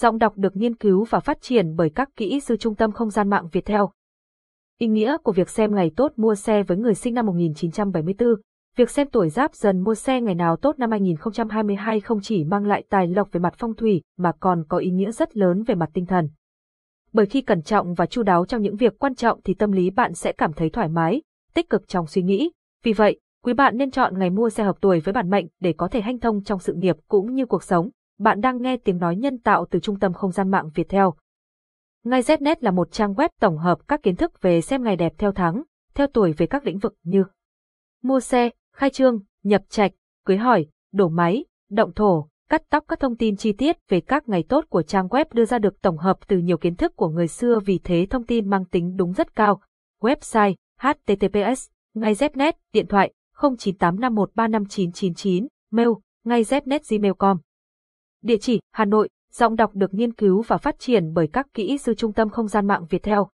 Giọng đọc được nghiên cứu và phát triển bởi các kỹ sư Trung tâm Không gian mạng Việt Theo. Ý nghĩa của việc xem ngày tốt mua xe với người sinh năm 1974 Việc xem tuổi giáp dần mua xe ngày nào tốt năm 2022 không chỉ mang lại tài lộc về mặt phong thủy mà còn có ý nghĩa rất lớn về mặt tinh thần. Bởi khi cẩn trọng và chu đáo trong những việc quan trọng thì tâm lý bạn sẽ cảm thấy thoải mái, tích cực trong suy nghĩ. Vì vậy, quý bạn nên chọn ngày mua xe hợp tuổi với bản mệnh để có thể hanh thông trong sự nghiệp cũng như cuộc sống. Bạn đang nghe tiếng nói nhân tạo từ Trung tâm Không gian mạng Việt Theo. Ngay Znet là một trang web tổng hợp các kiến thức về xem ngày đẹp theo tháng, theo tuổi về các lĩnh vực như mua xe, khai trương, nhập trạch, cưới hỏi, đổ máy, động thổ, cắt tóc các thông tin chi tiết về các ngày tốt của trang web đưa ra được tổng hợp từ nhiều kiến thức của người xưa vì thế thông tin mang tính đúng rất cao. Website https ngay znet điện thoại 0985135999 mail ngay znet gmail.com Địa chỉ Hà Nội, giọng đọc được nghiên cứu và phát triển bởi các kỹ sư Trung tâm Không gian mạng Việt Theo.